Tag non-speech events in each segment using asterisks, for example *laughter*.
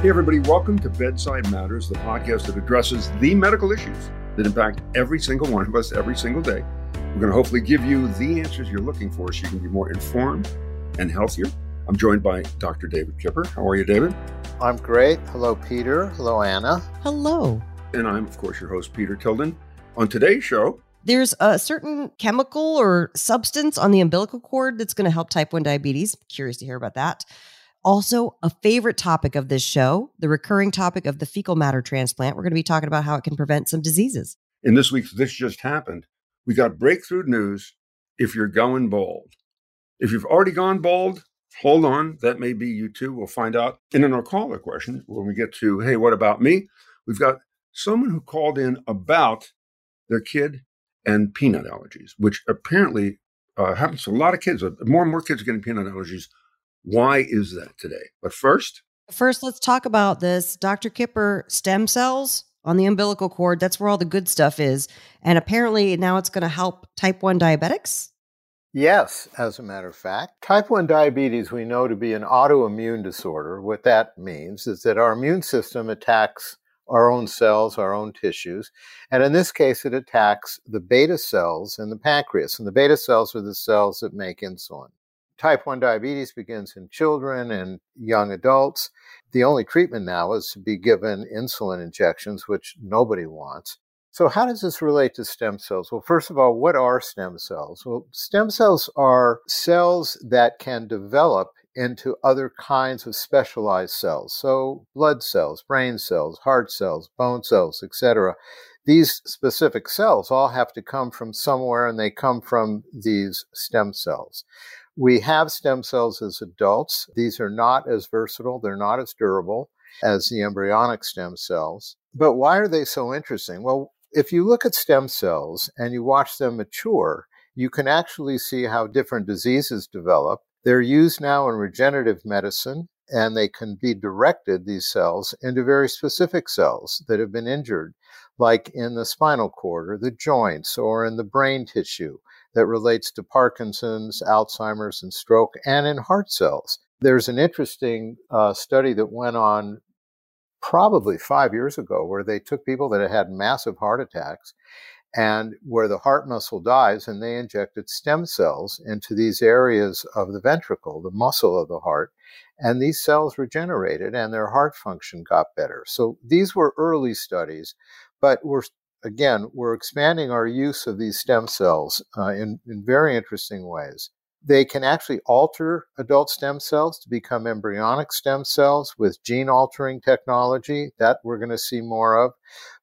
Hey, everybody, welcome to Bedside Matters, the podcast that addresses the medical issues that impact every single one of us every single day. We're going to hopefully give you the answers you're looking for so you can be more informed and healthier. I'm joined by Dr. David Kipper. How are you, David? I'm great. Hello, Peter. Hello, Anna. Hello. And I'm, of course, your host, Peter Tilden. On today's show, there's a certain chemical or substance on the umbilical cord that's going to help type 1 diabetes. Curious to hear about that. Also, a favorite topic of this show, the recurring topic of the fecal matter transplant. We're going to be talking about how it can prevent some diseases. In this week's This Just Happened, we got breakthrough news if you're going bald. If you've already gone bald, hold on. That may be you too. We'll find out. And in our caller question, when we get to, hey, what about me? We've got someone who called in about their kid and peanut allergies, which apparently uh, happens to a lot of kids. More and more kids are getting peanut allergies why is that today? But first, first let's talk about this Dr. Kipper stem cells on the umbilical cord. That's where all the good stuff is. And apparently now it's going to help type 1 diabetics. Yes, as a matter of fact. Type 1 diabetes we know to be an autoimmune disorder. What that means is that our immune system attacks our own cells, our own tissues. And in this case, it attacks the beta cells in the pancreas. And the beta cells are the cells that make insulin type 1 diabetes begins in children and young adults. The only treatment now is to be given insulin injections, which nobody wants. So, how does this relate to stem cells? Well, first of all, what are stem cells? Well, stem cells are cells that can develop into other kinds of specialized cells. So, blood cells, brain cells, heart cells, bone cells, etc. These specific cells all have to come from somewhere and they come from these stem cells. We have stem cells as adults. These are not as versatile, they're not as durable as the embryonic stem cells. But why are they so interesting? Well, if you look at stem cells and you watch them mature, you can actually see how different diseases develop. They're used now in regenerative medicine, and they can be directed, these cells, into very specific cells that have been injured, like in the spinal cord or the joints or in the brain tissue that relates to Parkinson's, Alzheimer's, and stroke, and in heart cells. There's an interesting uh, study that went on probably five years ago where they took people that had had massive heart attacks and where the heart muscle dies, and they injected stem cells into these areas of the ventricle, the muscle of the heart, and these cells regenerated and their heart function got better. So these were early studies, but we're again, we're expanding our use of these stem cells uh, in, in very interesting ways. They can actually alter adult stem cells to become embryonic stem cells with gene altering technology that we're going to see more of.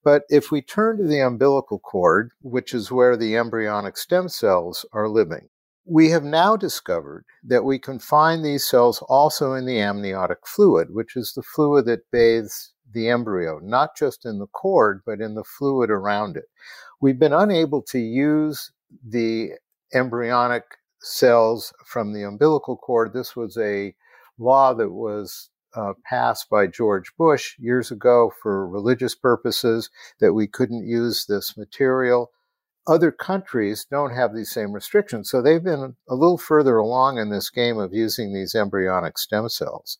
But if we turn to the umbilical cord, which is where the embryonic stem cells are living, we have now discovered that we can find these cells also in the amniotic fluid, which is the fluid that bathes the embryo, not just in the cord, but in the fluid around it. We've been unable to use the embryonic cells from the umbilical cord. This was a law that was uh, passed by George Bush years ago for religious purposes that we couldn't use this material. Other countries don't have these same restrictions, so they've been a little further along in this game of using these embryonic stem cells.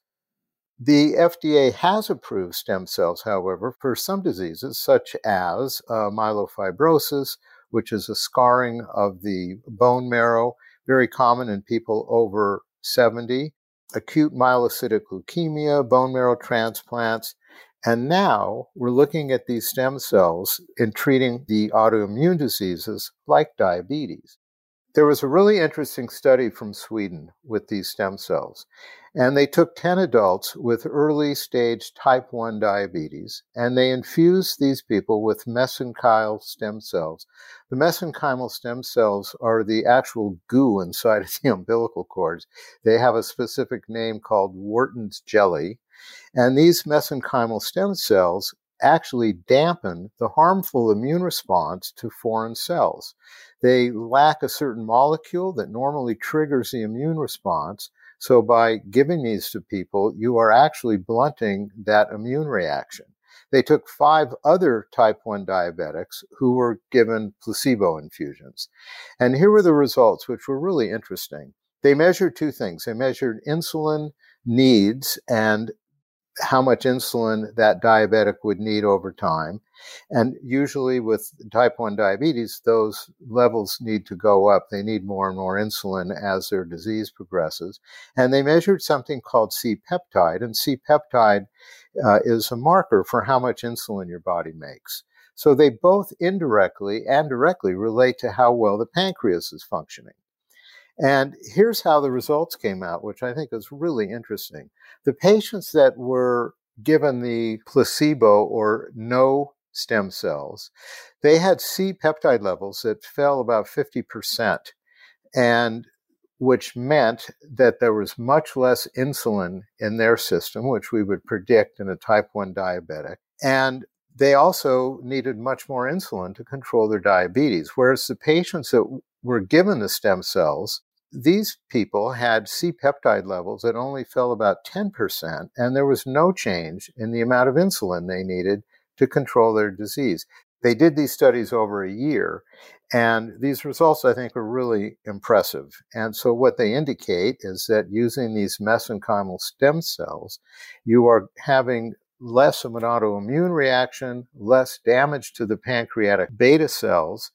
The FDA has approved stem cells, however, for some diseases such as uh, myelofibrosis, which is a scarring of the bone marrow, very common in people over 70, acute myelocytic leukemia, bone marrow transplants, and now we're looking at these stem cells in treating the autoimmune diseases like diabetes. There was a really interesting study from Sweden with these stem cells. And they took 10 adults with early stage type 1 diabetes and they infused these people with mesenchymal stem cells. The mesenchymal stem cells are the actual goo inside of the *laughs* umbilical cords. They have a specific name called Wharton's jelly. And these mesenchymal stem cells actually dampen the harmful immune response to foreign cells. They lack a certain molecule that normally triggers the immune response. So by giving these to people, you are actually blunting that immune reaction. They took five other type 1 diabetics who were given placebo infusions. And here were the results, which were really interesting. They measured two things. They measured insulin needs and how much insulin that diabetic would need over time. And usually with type 1 diabetes, those levels need to go up. They need more and more insulin as their disease progresses. And they measured something called C peptide, and C peptide uh, is a marker for how much insulin your body makes. So they both indirectly and directly relate to how well the pancreas is functioning. And here's how the results came out, which I think is really interesting. The patients that were given the placebo or no stem cells, they had C peptide levels that fell about 50%, and which meant that there was much less insulin in their system, which we would predict in a type 1 diabetic. And they also needed much more insulin to control their diabetes. Whereas the patients that were given the stem cells, these people had C peptide levels that only fell about 10%, and there was no change in the amount of insulin they needed to control their disease. They did these studies over a year, and these results, I think, are really impressive. And so, what they indicate is that using these mesenchymal stem cells, you are having less of an autoimmune reaction, less damage to the pancreatic beta cells,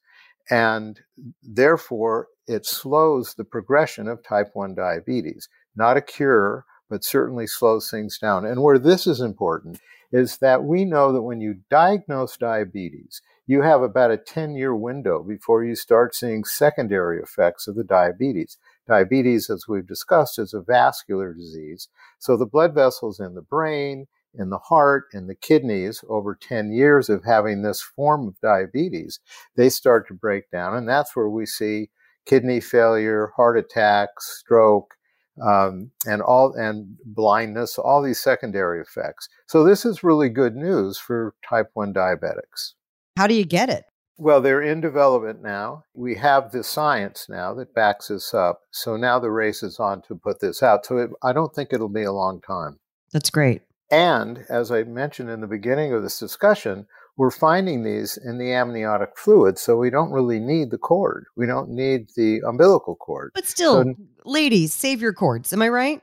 and therefore it slows the progression of type 1 diabetes. Not a cure, but certainly slows things down. And where this is important is that we know that when you diagnose diabetes, you have about a 10 year window before you start seeing secondary effects of the diabetes. Diabetes, as we've discussed, is a vascular disease. So the blood vessels in the brain, in the heart, and the kidneys, over 10 years of having this form of diabetes, they start to break down. And that's where we see kidney failure, heart attacks, stroke, um, and all and blindness, all these secondary effects. So this is really good news for type 1 diabetics. How do you get it? Well, they're in development now. We have the science now that backs this up. So now the race is on to put this out. So it, I don't think it'll be a long time. That's great. And as I mentioned in the beginning of this discussion, we're finding these in the amniotic fluid, so we don't really need the cord. We don't need the umbilical cord. But still, so, ladies, save your cords. Am I right?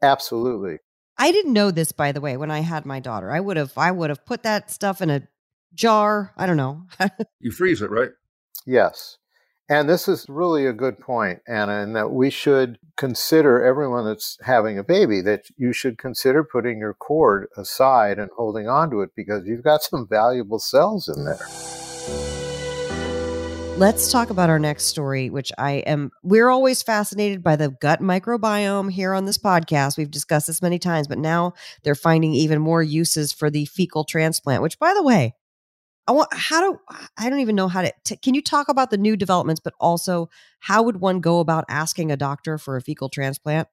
Absolutely. I didn't know this, by the way, when I had my daughter. I would have, I would have put that stuff in a jar. I don't know. *laughs* you freeze it, right? Yes. And this is really a good point, Anna, in that we should consider everyone that's having a baby that you should consider putting your cord aside and holding on to it because you've got *laughs* some valuable cells in there. Let's talk about our next story, which I am. We're always fascinated by the gut microbiome here on this podcast. We've discussed this many times, but now they're finding even more uses for the fecal transplant, which, by the way, I want how do I don't even know how to t- can you talk about the new developments but also how would one go about asking a doctor for a fecal transplant?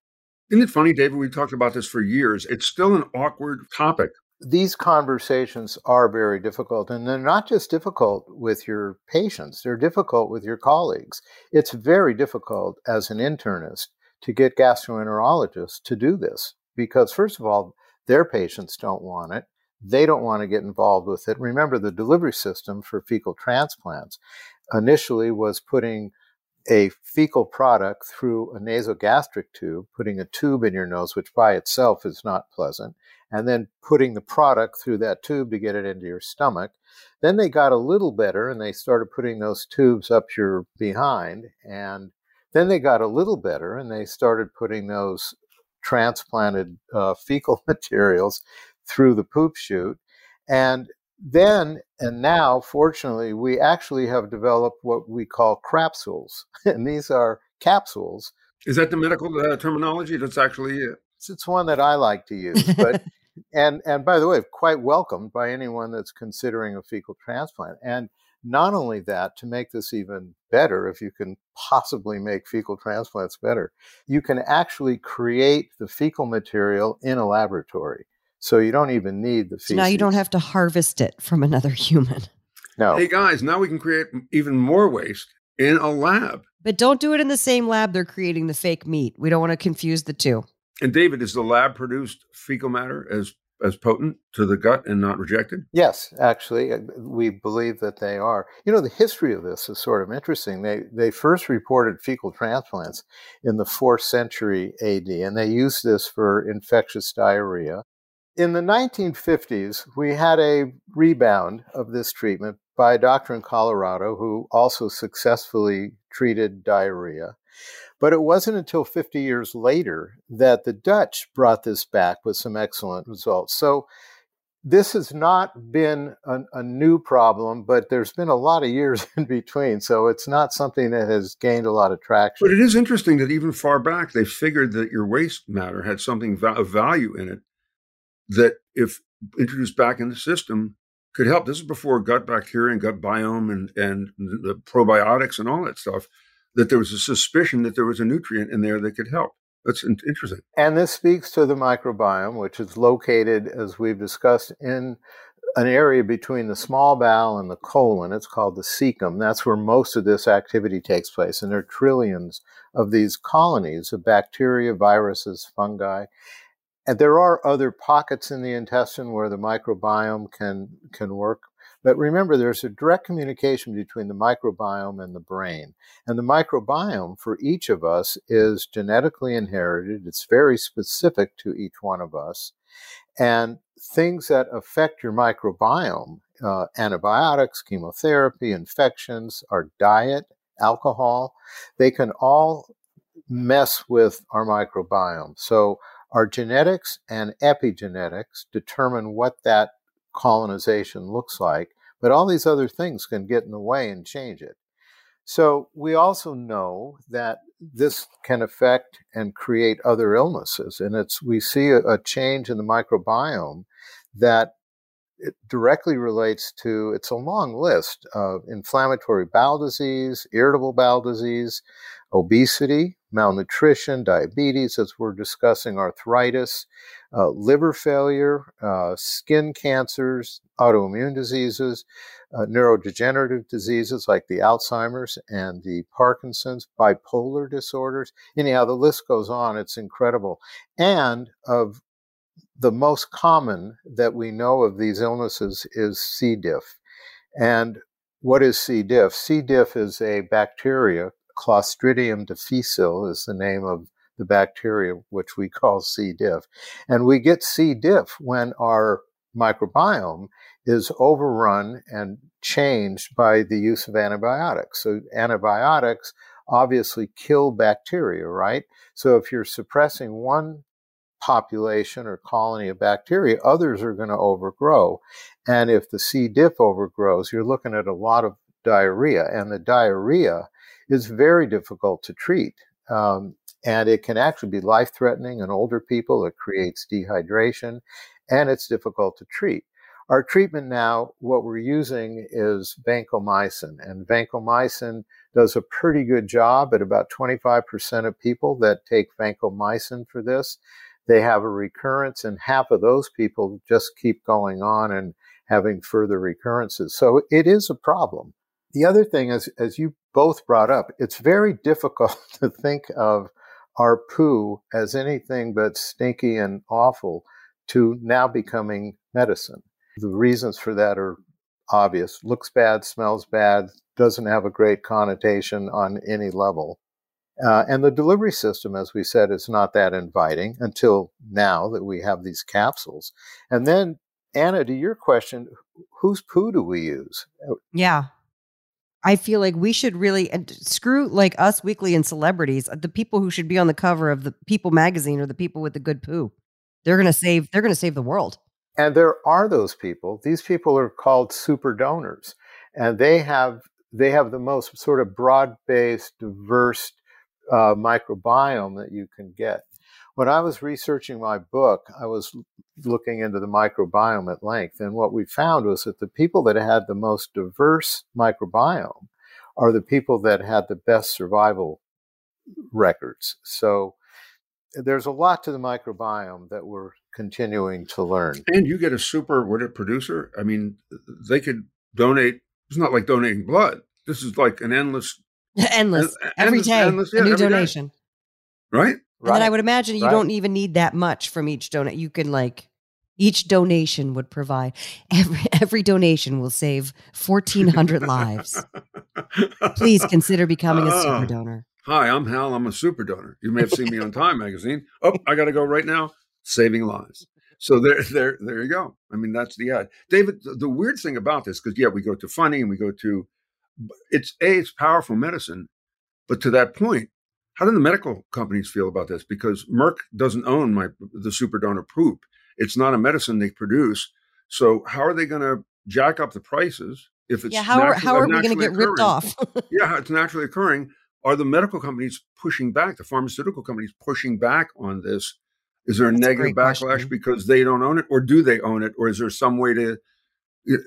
Isn't it funny, David? We've talked about this for years. It's still an awkward topic. These conversations are very difficult, and they're not just difficult with your patients, they're difficult with your colleagues. It's very difficult as an internist to get gastroenterologists to do this because, first of all, their patients don't want it. They don't want to get involved with it. Remember, the delivery system for fecal transplants initially was putting a fecal product through a nasogastric tube, putting a tube in your nose, which by itself is not pleasant, and then putting the product through that tube to get it into your stomach. Then they got a little better and they started putting those tubes up your behind. And then they got a little better and they started putting those transplanted uh, fecal *laughs* materials through the poop chute. And then and now, fortunately, we actually have developed what we call crapsules. *laughs* And these are capsules. Is that the medical uh, terminology? That's actually it. It's one that I like to use. But *laughs* and and by the way, quite welcomed by anyone that's considering a fecal transplant. And not only that, to make this even better, if you can possibly make fecal transplants better, you can actually create the fecal material in a laboratory. So you don't even need the feces. So now you don't have to harvest it from another *laughs* human. No. Hey guys, now we can create even more waste in a lab. But don't do it in the same lab they're creating the fake meat. We don't want to confuse the two. And David, is the lab produced fecal matter as as potent to the gut and not rejected? Yes, actually, uh, we believe that they are. You know, the history of this is sort of interesting. They they first reported fecal transplants in the fourth century AD, and they used this for infectious diarrhea. In the 1950s, we had a rebound of this treatment by a doctor in Colorado who also successfully treated diarrhea. But it wasn't until 50 years later that the Dutch brought this back with some excellent results. So this has not been a, a, new problem, but there's been a lot of years *laughs* in between. So it's not something that has gained a lot of traction. But it is interesting that even far back, they figured that your waste matter had something of value in it that, if introduced back in the system, could help. This is before gut bacteria and gut biome and, and the probiotics and all that stuff, that there was a suspicion that there was a nutrient in there that could help. That's interesting. And this speaks to the microbiome, which is located, as we've discussed, in an area between the small bowel and the colon. It's called the cecum. That's where most of this activity takes place. And there are trillions of these colonies of bacteria, viruses, fungi. And there are other pockets in the intestine where the microbiome can, can work but remember, there's a direct communication between the microbiome and the brain. And the microbiome for each of us is genetically inherited, it's very specific to each one of us. And things that affect your microbiome, uh, antibiotics, chemotherapy, infections, our diet, alcohol, they can all mess with our microbiome. So, our genetics and epigenetics determine what that colonization looks like, but all these other things can get in the way and change it. So we also know that this can affect and create other illnesses, and it's we see a, a change in the microbiome that it directly relates to it's a long list of inflammatory bowel disease, irritable bowel disease, obesity, malnutrition, diabetes, as we're discussing, arthritis, uh, liver failure, uh, skin cancers, autoimmune diseases, uh, neurodegenerative diseases like the Alzheimer's and the Parkinson's, bipolar disorders. Anyhow, the list goes on. It's incredible. And of the most common that we know of these illnesses is C. diff. And what is C. diff? C. diff is a bacteria. Clostridium difficile is the name of the bacteria, which we call C. diff. And we get C. diff when our microbiome is overrun and changed by the use of antibiotics. So, antibiotics obviously kill bacteria, right? So, if you're suppressing one population or colony of bacteria, others are going to overgrow. And if the C. diff overgrows, you're looking at a lot of diarrhea, and the diarrhea is very difficult to treat. Um, and it can actually be life threatening in older people. It creates dehydration and it's difficult to treat. Our treatment now, what we're using is vancomycin, and vancomycin does a pretty good job at about 25% of people that take vancomycin for this. They have a recurrence, and half of those people just keep going on and having further recurrences. So it is a problem. The other thing is, as you both brought up, it's very difficult *laughs* to think of our poo as anything but stinky and awful to now becoming medicine. The reasons for that are obvious looks bad, smells bad, doesn't have a great connotation on any level. Uh, and the delivery system, as we said, is not that inviting until now that we have these capsules. And then, Anna, to your question, whose poo do we use? Yeah. I feel like we should really screw like Us Weekly and celebrities. Uh, the people who should be on the cover of the People magazine or the people with the good poo. They're going to save. They're going to save the world. And there are those people. These people are called super donors, and they have they have the most sort of broad based, diverse uh, microbiome that you can get. When I was researching my book, I was looking into the microbiome at length, and what we found was that the people that had the most diverse microbiome are the people that had the best survival records. So there's a lot to the microbiome that we're continuing to learn. And you get a super what a producer. I mean, they could donate. It's not like donating blood. This is like an endless, *laughs* endless en- every endless, day, endless, yeah, a new donation. Day. Right. And then I would imagine you right. don't even need that much from each donate. You can like each donation would provide *laughs* every every donation will save fourteen hundred lives. Please consider becoming a super oh. donor. Hi, I'm Hal. I'm a super donor. You may have seen me on Time magazine. Oh, I got to go right now. Saving lives. So there, there, there you go. I mean, that's the ad. David, the, the weird thing about this, because yeah, we go to funny and we go to, it's a, it's powerful medicine, but to that point, how do the medical companies feel about this? Because Merck doesn't own my the super donor poop. It's not a medicine they produce. So how are they going to jack up the prices if it's yeah? How are, how are we going to get ripped off? *laughs* yeah, it's naturally occurring. Are the medical companies pushing back? The pharmaceutical companies pushing back on this? Is there a that's negative a backlash question. because they don't own it, or do they own it, or is there some way to?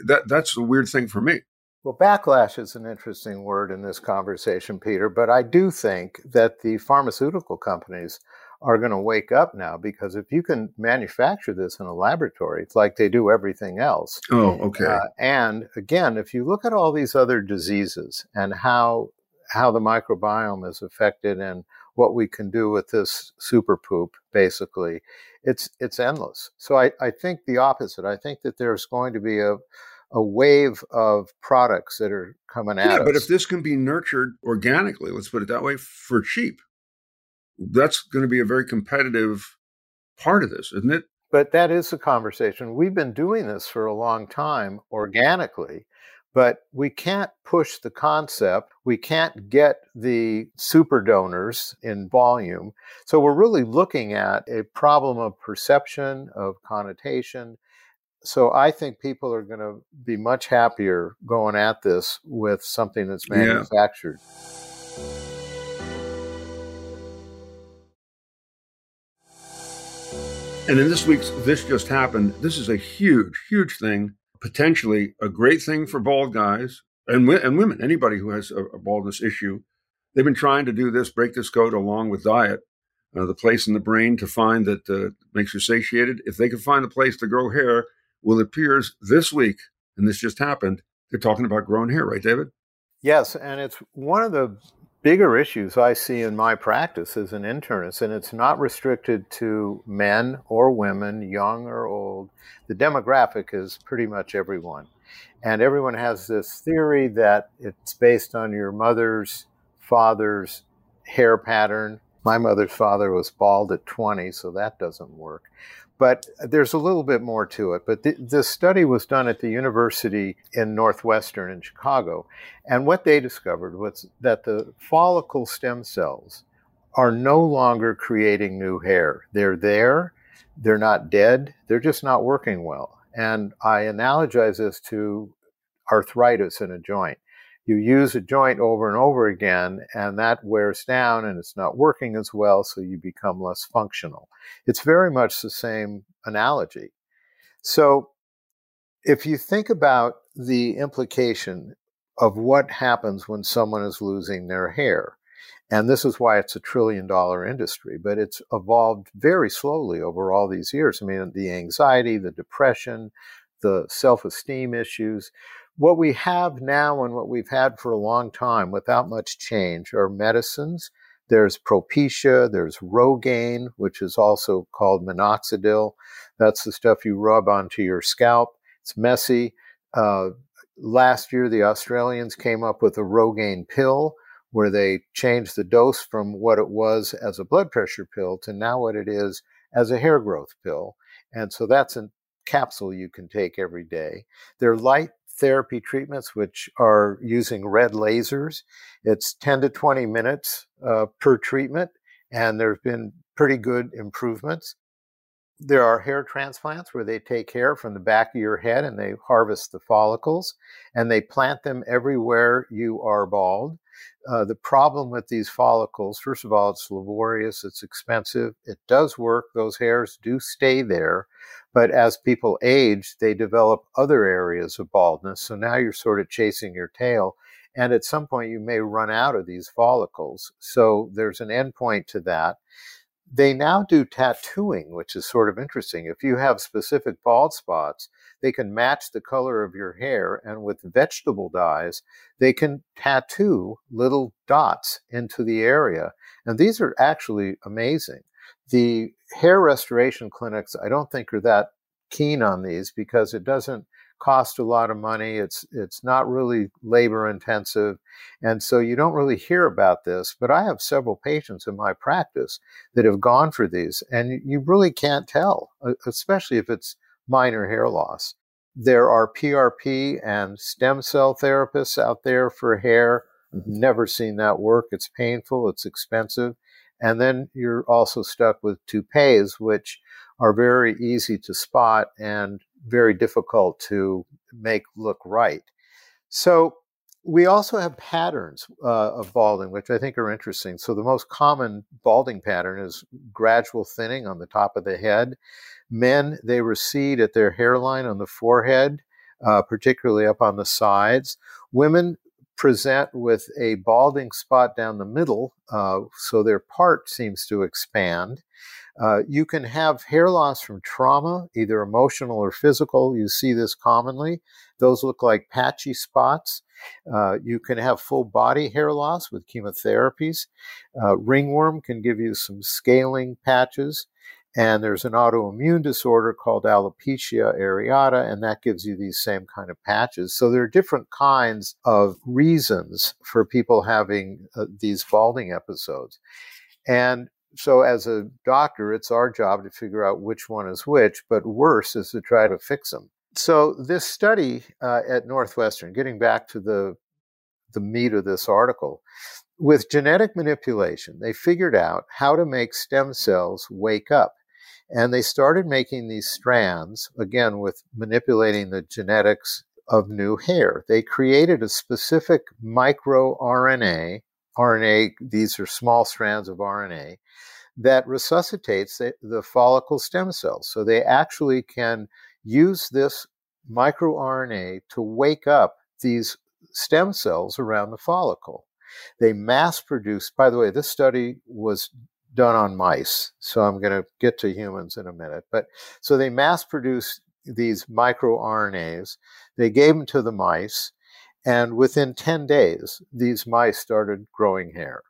That that's the weird thing for me. Well, backlash is an interesting word in this conversation, Peter, but I do think that the pharmaceutical companies are going to wake up now because if you can manufacture this in a laboratory, it's like they do everything else. Oh, okay. Uh, and again, if you look at all these other diseases and how how the microbiome is affected and what we can do with this super poop, basically, it's it's endless. So I, I think the opposite. I think that there's going to be a a wave of products that are coming out. yeah, but if this can be nurtured organically, let's put it that way, for cheap, that's going to be a very competitive part of this, isn't it? But that is the conversation. We've been doing this for a long time organically, but we can't push the concept. We can't get the super donors in volume. So we're really looking at a problem of perception, of connotation. So I think people are going to be much happier going at this with something that's manufactured. Yeah. And in this week's This Just Happened, this is a huge, huge thing, potentially a great thing for bald guys and, and women, anybody who has a, a baldness issue. They've been trying to do this, break this code along with diet, uh, the place in the brain to find that uh, makes you satiated. If they can find a place to grow hair, well, it appears this week, and this just happened, they're talking about growing hair, right, David? Yes, and it's one of the bigger issues I see in my practice as an internist, and it's not restricted to men or women, young or old. The demographic is pretty much everyone. And everyone has this theory that it's based on your mother's father's hair pattern. My mother's father was bald at 20, so that doesn't work. But there's a little bit more to it. But th- this study was done at the university in Northwestern in Chicago. And what they discovered was that the follicle stem cells are no longer creating new hair. They're there, they're not dead, they're just not working well. And I analogize this to arthritis in a joint you use a joint over and over again, and that wears down and it's not working as well, so you become less functional. It's very much the same analogy. So, if you think about the implication of what happens when someone is losing their hair, and this is why it's a trillion dollar industry, but it's evolved very slowly over all these years. I mean, the anxiety, the depression, the self esteem issues what we have now and what we've had for a long time without much change are medicines. There's Propecia, there's Rogaine, which is also called minoxidil. That's the stuff you rub onto your scalp. It's messy. Uh, last year, the Australians came up with a Rogaine pill where they changed the dose from what it was as a blood pressure pill to now what it is as a hair growth pill. And so that's a capsule you can take every day. They're light therapy treatments, which are using red lasers. It's 10 to 20 minutes uh, per treatment, and there have been pretty good improvements. There are hair transplants where they take hair from the back of your head and they harvest the follicles and they plant them everywhere you are bald. Uh, the problem with these follicles, first of all, it's laborious, it's expensive, it does work, those hairs do stay there, but as people age, they develop other areas of baldness. So now you're sort of chasing your tail. And at some point, you may run out of these follicles. So there's an endpoint to that. They now do tattooing, which is sort of interesting. If you have specific bald spots, they can match the color of your hair, and with vegetable dyes, they can tattoo little dots into the area. And these are actually amazing. The hair restoration clinics, I don't think, are that keen on these because it doesn't cost a lot of money. It's it's not really labor intensive, and so you don't really hear about this. But I have several patients in my practice that have gone for these, and you really can't tell, especially if it's minor hair loss. There are PRP and stem cell therapists out there for hair. Mm-hmm. Never seen that work. It's painful. It's expensive. And then you're also stuck with toupees, which are very easy to spot and very difficult to make look right. So we also have patterns uh, of balding, which I think are interesting. So the most common balding pattern is gradual thinning on the top of the head. Men, they recede at their hairline on the forehead, uh, particularly up on the sides. Women present with a balding spot down the middle, uh, so their part seems to expand. Uh, you can have hair loss from trauma, either emotional or physical. You see this commonly. Those look like patchy spots. Uh, you can have full body hair loss with chemotherapies. Uh, ringworm can give you some scaling patches. And there's an autoimmune disorder called alopecia areata, and that gives you these same kind of patches. So there are different kinds of reasons for people having uh, these balding episodes. And so as a doctor, it's our job to figure out which one is which, but worse is to try to fix them. So this study uh, at Northwestern, getting back to the the meat of this article, with genetic manipulation, they figured out how to make stem cells wake up. And they started making these strands, again, with manipulating the genetics of new hair. They created a specific microRNA, RNA, RNA, these are small strands of RNA, that resuscitates the, the follicle stem cells. So they actually can use this microRNA to wake up these stem cells around the follicle. They mass produced, by the way, this study was done on mice. So I'm going to get to humans in a minute. But so they mass produced these microRNAs. They gave them to the mice. And within 10 days, these mice started growing hair.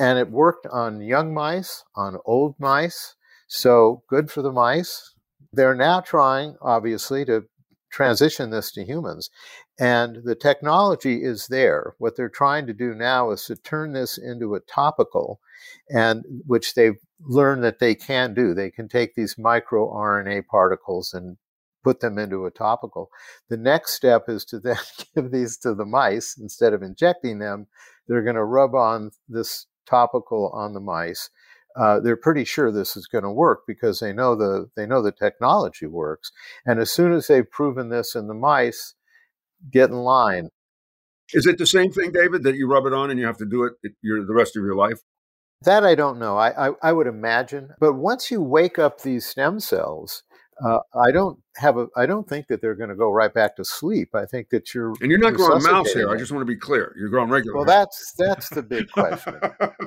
And it worked on young mice, on old mice. So good for the mice. They're now trying, obviously, to transition this to humans. And the technology is there. What they're trying to do now is to turn this into a topical, and which they've learned that they can do. They can take these microRNA particles and put them into a topical. The next step is to then *laughs* give these to the mice instead of injecting them. They're going to rub on this topical on the mice. Uh, they're pretty sure this is going to work because they know the they know the technology works. And as soon as they've proven this in the mice, get in line. Is it the same thing, David, that you rub it on and you have to do it your, the rest of your life? That I don't know. I, I, I would imagine. But once you wake up these stem cells, uh, I don't have a. I don't think that they're going to go right back to sleep. I think that you're and you're not growing mouse hair. I just want to be clear. You're growing regular. Well, that's that's the big question.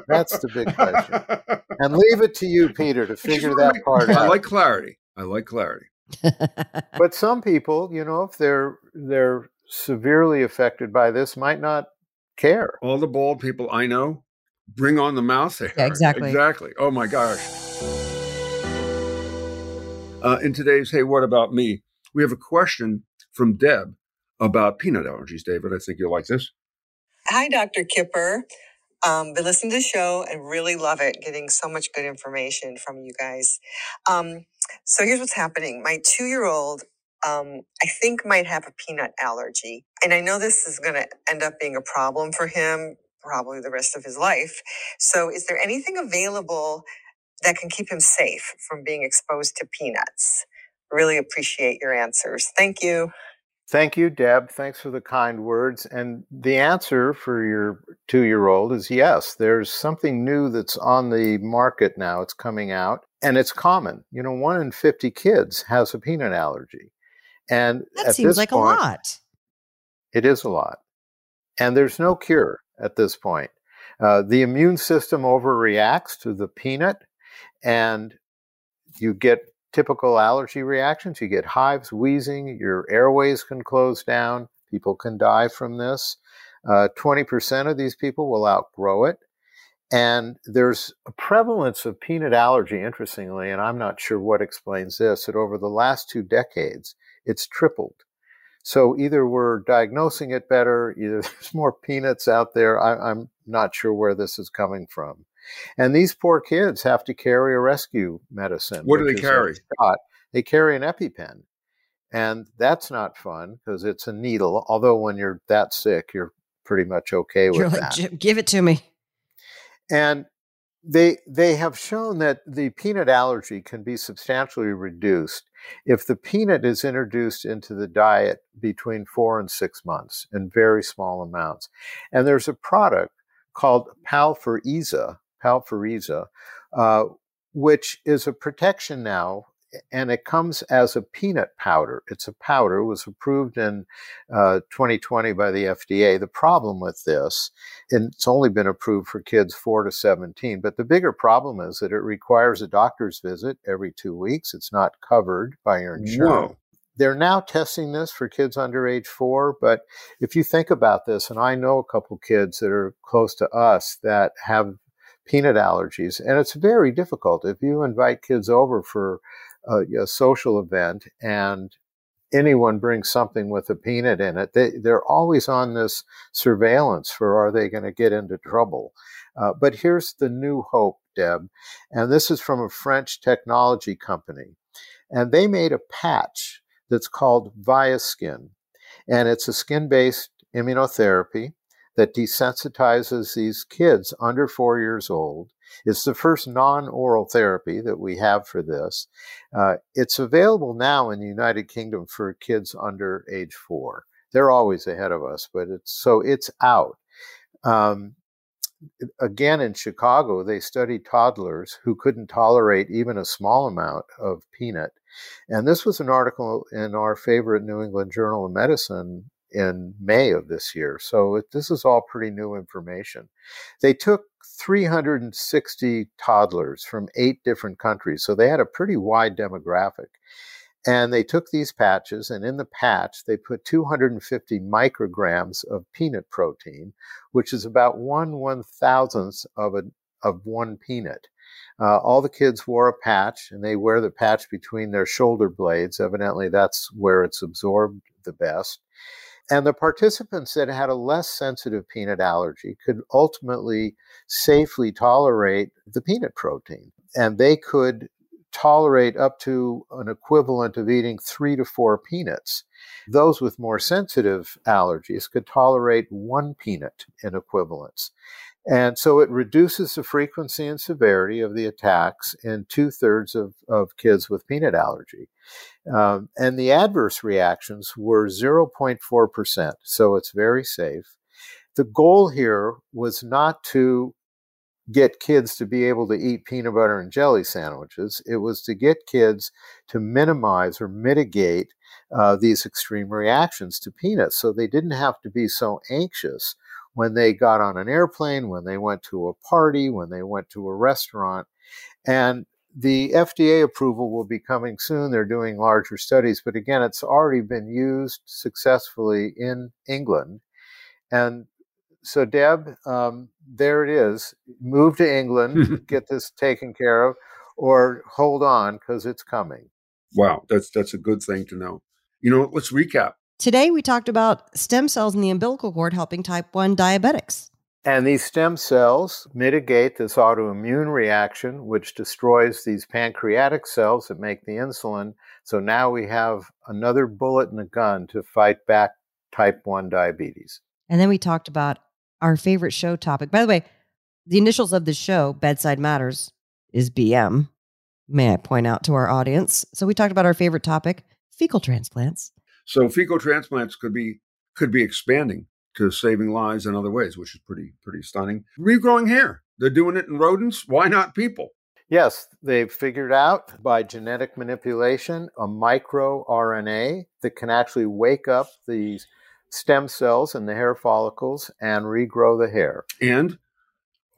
that's the big question. And leave it to you, *laughs* Peter, to figure that make, part I out. I like clarity. I like clarity. *laughs* but some people, you know, if they're they're severely affected by this might not care. All the bald people I know bring on the mouse hair. Yeah, exactly. Exactly. Oh my gosh. Uh, in today's Hey, What About Me? We have a question from Deb about peanut allergies. David, I think you'll like this. Hi, Dr. Kipper. Um, been listening to the show and really love it, getting so much good information from you guys. Um, so here's what's happening. My two year old um, I think might have a peanut allergy. And I know this is going to end up being a problem for him probably the rest of his life. So, is there anything available that can keep him safe from being exposed to peanuts? Really appreciate your answers. Thank you. Thank you, Deb. Thanks for the kind words. And the answer for your two year old is yes. There's something new that's on the market now. It's coming out and it's common. You know, one in 50 kids has a peanut allergy. And that seems like point, a lot. It is a lot. And there's no cure at this point. Uh, the immune system overreacts to the peanut, and you get typical allergy reactions. You get hives, wheezing, your airways can close down, people can die from this. Uh, 20% of these people will outgrow it. And there's a prevalence of peanut allergy, interestingly, and I'm not sure what explains this, that over the last two decades, it's tripled. So either we're diagnosing it better, either *laughs* there's more peanuts out there. I, am not sure where this is coming from. And these poor kids have to carry a rescue medicine. What do they carry? They carry an EpiPen. And that's not fun because it's a needle. Although when you're that sick, you're pretty much okay with you're like, that. Give it to me. And they they have shown that the peanut allergy can be substantially reduced if the peanut is introduced into the diet between four and six months in very small amounts. And there's a product called Palforizia, Palforizia, uh, which is a protection now and it comes as a peanut powder. It's a powder. It was approved in uh, 2020 by the FDA. The problem with this, and it's only been approved for kids 4 to 17, but the bigger problem is that it requires a doctor's visit every two weeks. It's not covered by your insurance. Whoa. They're now testing this for kids under age four, but if you think about this, and I know a couple kids that are close to us that have peanut allergies, and it's very difficult. If you invite kids over for a, a social event and anyone brings something with a peanut in it, they, they're always on this surveillance for are they going to get into trouble. Uh, but here's the new hope, Deb, and this is from a French technology company. And they made a patch that's called Viaskin, and it's a skin based immunotherapy that desensitizes these kids under four years old it's the first non oral therapy that we have for this. Uh, it's available now in the United Kingdom for kids under age four. They're always ahead of us, but it's so it's out. Um, again, in Chicago, they studied toddlers who couldn't tolerate even a small amount of peanut. And this was an article in our favorite New England Journal of Medicine in May of this year. So it, this is all pretty new information. They took 360 toddlers from eight different countries. So they had a pretty wide demographic. And they took these patches, and in the patch, they put 250 micrograms of peanut protein, which is about one one thousandth of a of one peanut. Uh, all the kids wore a patch, and they wear the patch between their shoulder blades. Evidently, that's where it's absorbed the best. And the participants that had a less sensitive peanut allergy could ultimately safely tolerate the peanut protein. And they could tolerate up to an equivalent of eating three to four peanuts. Those with more sensitive allergies could tolerate one peanut in equivalence. And so it reduces the frequency and severity of the attacks in two thirds of, of kids with peanut allergy. Um, and the adverse reactions were 0.4%, so it's very safe. The goal here was not to get kids to be able to eat peanut butter and jelly sandwiches. It was to get kids to minimize or mitigate uh, these extreme reactions to peanuts so they didn't have to be so anxious when they got on an airplane, when they went to a party, when they went to a restaurant. And the FDA approval will be coming soon. They're doing larger studies, but again, it's already been used successfully in England. And so, Deb, um, there it is. Move to England, *laughs* get this taken care of, or hold on because it's coming. Wow, that's that's a good thing to know. You know, let's recap. Today, we talked about stem cells in the umbilical cord helping type 1 diabetics. And these stem cells mitigate this autoimmune reaction, which destroys these pancreatic cells that make the insulin. So now we have another bullet in the gun to fight back type 1 diabetes. And then we talked about our favorite show topic. By the way, the initials of the show, Bedside Matters, is BM, may I point out to our audience. So we talked about our favorite topic, fecal transplants. So fecal transplants could be could be expanding to saving lives in other ways, which is pretty pretty stunning. Regrowing hair. They're doing it in rodents. Why not people? Yes, they've figured out by genetic manipulation a microRNA that can actually wake up the stem cells in the hair follicles and regrow the hair. And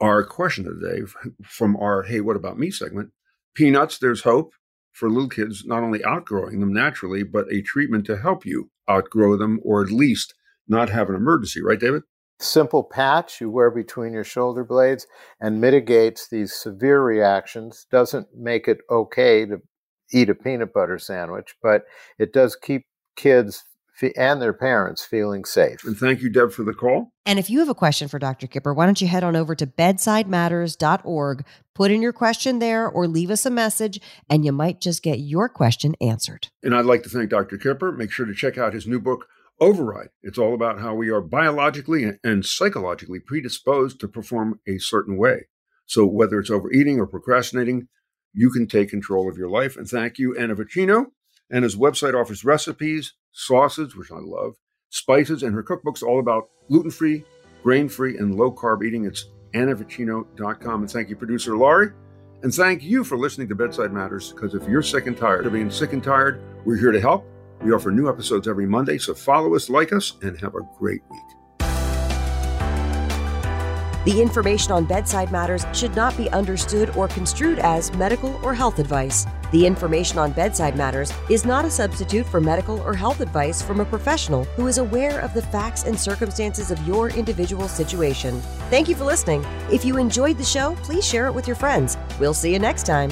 our question today from our Hey, What About Me segment Peanuts, there's hope for little kids not only outgrowing them naturally, but a treatment to help you outgrow them or at least not have an emergency, right, David? simple patch you wear between your shoulder blades and mitigates these severe reactions. Doesn't make it okay to eat a peanut butter sandwich, but it does keep kids and their parents feeling safe. And thank you, Deb, for the call. And if you have a question for Dr. Kipper, why don't you head on over to bedsidematters.org, put in your question there, or leave us a message, and you might just get your question answered. And I'd like to thank Dr. Kipper. Make sure to check out his new book, Override. It's all about how we are biologically and psychologically predisposed to perform a certain way. So whether it's overeating or procrastinating, you can take control of your life. And thank you, Anna Vocino. And his website offers recipes, sauces, which I love, spices, and her cookbook's all about gluten free, grain free, and low carb eating. It's annavicino.com. And thank you, producer Laurie. And thank you for listening to Bedside Matters, because if you're sick and tired of being sick and tired, we're here to help. We offer new episodes every Monday, so follow us, like us, and have a great week. The information on bedside matters should not be understood or construed as medical or health advice. The information on bedside matters is not a substitute for medical or health advice from a professional who is aware of the facts and circumstances of your individual situation. Thank you for listening. If you enjoyed the show, please share it with your friends. We'll see you next time.